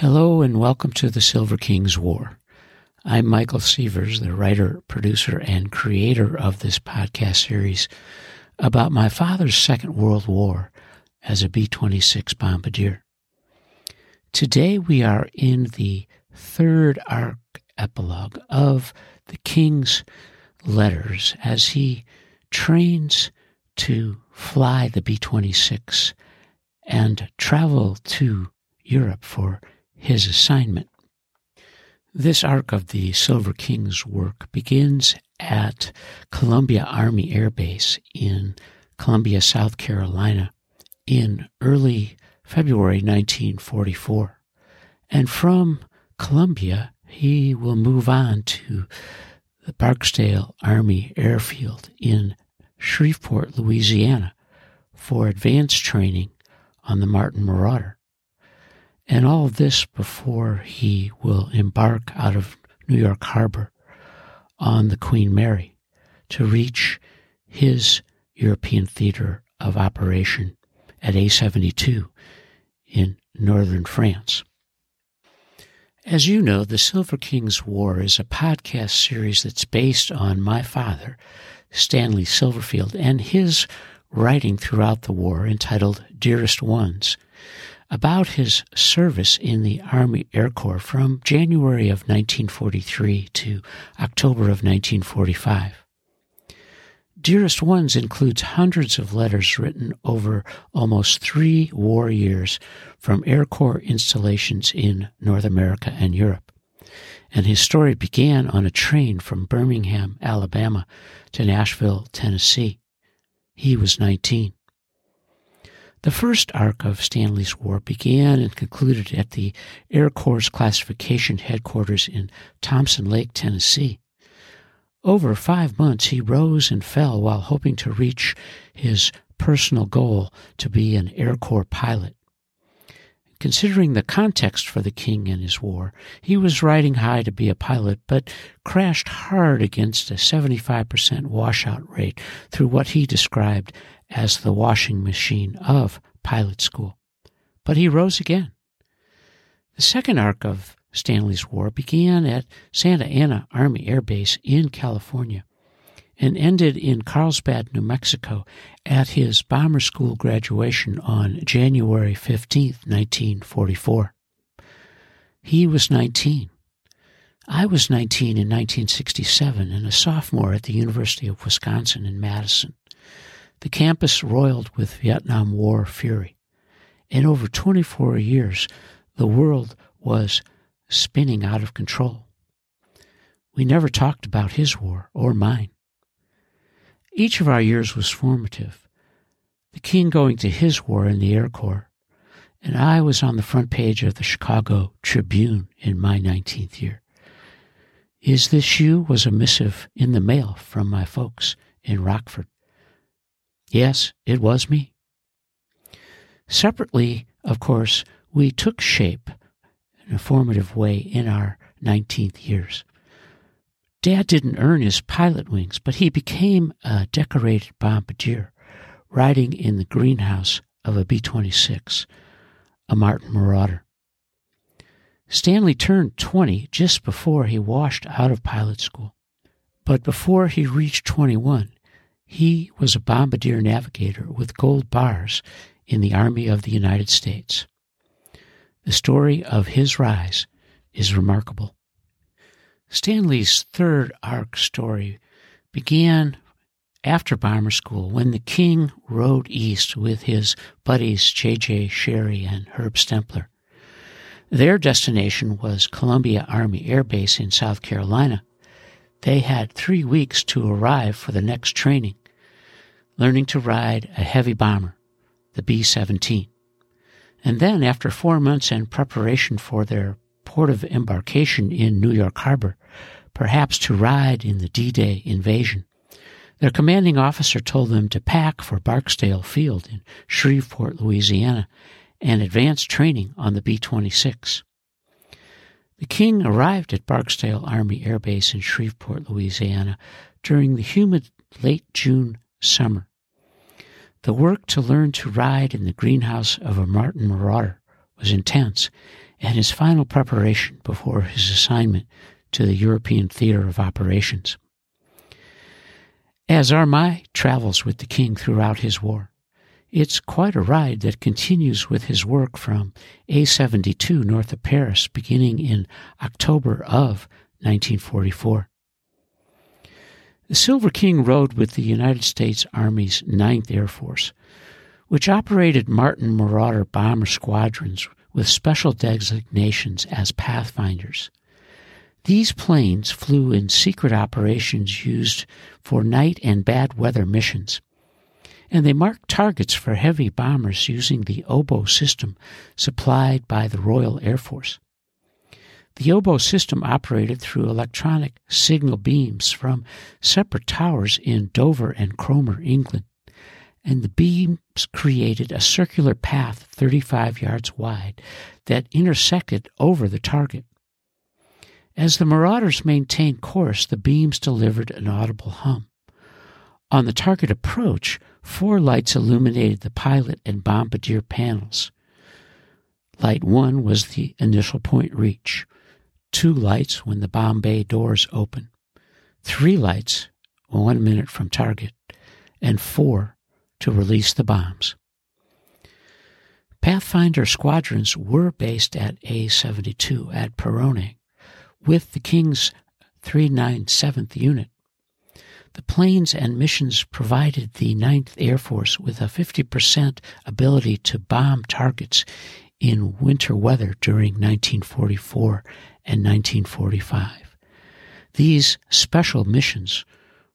Hello and welcome to the Silver Kings War. I'm Michael Sievers, the writer, producer, and creator of this podcast series about my father's Second World War as a B 26 bombardier. Today we are in the third arc epilogue of the King's letters as he trains to fly the B 26 and travel to Europe for his assignment. This arc of the Silver King's work begins at Columbia Army Air Base in Columbia, South Carolina in early February 1944. And from Columbia, he will move on to the Barksdale Army Airfield in Shreveport, Louisiana for advanced training on the Martin Marauder. And all this before he will embark out of New York Harbor on the Queen Mary to reach his European theater of operation at A72 in northern France. As you know, the Silver King's War is a podcast series that's based on my father, Stanley Silverfield, and his writing throughout the war entitled Dearest Ones about his service in the Army Air Corps from January of 1943 to October of 1945. Dearest Ones includes hundreds of letters written over almost three war years from Air Corps installations in North America and Europe. And his story began on a train from Birmingham, Alabama to Nashville, Tennessee. He was 19. The first arc of Stanley's War began and concluded at the Air Corps Classification Headquarters in Thompson Lane, Tennessee. Over five months, he rose and fell while hoping to reach his personal goal to be an Air Corps pilot. Considering the context for the king and his war, he was riding high to be a pilot, but crashed hard against a 75% washout rate through what he described as the washing machine of pilot school. But he rose again. The second arc of Stanley's War began at Santa Ana Army Air Base in California and ended in Carlsbad, New Mexico at his bomber school graduation on January 15, 1944. He was 19. I was 19 in 1967 and a sophomore at the University of Wisconsin in Madison. The campus roiled with Vietnam War fury. And over 24 years, the world was spinning out of control. We never talked about his war or mine. Each of our years was formative. The king going to his war in the Air Corps, and I was on the front page of the Chicago Tribune in my 19th year. Is This You was a missive in the mail from my folks in Rockford. Yes, it was me. Separately, of course, we took shape in a formative way in our 19th years. Dad didn't earn his pilot wings, but he became a decorated bombardier, riding in the greenhouse of a B 26, a Martin Marauder. Stanley turned 20 just before he washed out of pilot school. But before he reached 21, he was a bombardier navigator with gold bars in the Army of the United States. The story of his rise is remarkable. Stanley's third arc story began after bomber school when the king rode east with his buddies J.J. Sherry and Herb Stempler. Their destination was Columbia Army Air Base in South Carolina, they had three weeks to arrive for the next training, learning to ride a heavy bomber, the B 17. And then, after four months in preparation for their port of embarkation in New York Harbor, perhaps to ride in the D Day invasion, their commanding officer told them to pack for Barksdale Field in Shreveport, Louisiana, and advance training on the B 26. The King arrived at Barksdale Army Air Base in Shreveport, Louisiana during the humid late June summer. The work to learn to ride in the greenhouse of a Martin Marauder was intense, and his final preparation before his assignment to the European Theater of Operations. As are my travels with the king throughout his war. It's quite a ride that continues with his work from A72 north of Paris beginning in October of 1944. The Silver King rode with the United States Army's Ninth Air Force, which operated Martin Marauder bomber squadrons with special designations as pathfinders. These planes flew in secret operations used for night and bad weather missions, and they marked targets for heavy bombers using the oboe system supplied by the Royal Air Force. The oboe system operated through electronic signal beams from separate towers in Dover and Cromer, England, and the beams created a circular path 35 yards wide that intersected over the target. As the marauders maintained course, the beams delivered an audible hum. On the target approach, four lights illuminated the pilot and bombardier panels. Light 1 was the initial point reach two lights when the bomb bay doors open, three lights one minute from target, and four to release the bombs. Pathfinder squadrons were based at A 72 at Peronne with the King's 397th Unit. The planes and missions provided the 9th Air Force with a 50% ability to bomb targets in winter weather during 1944 and 1945. These special missions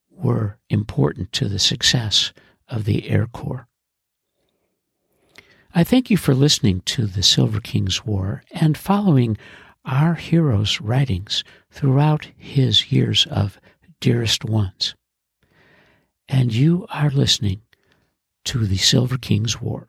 were important to the success of the Air Corps. I thank you for listening to the Silver King's War and following our hero's writings throughout his years of dearest ones. And you are listening to the Silver King's War.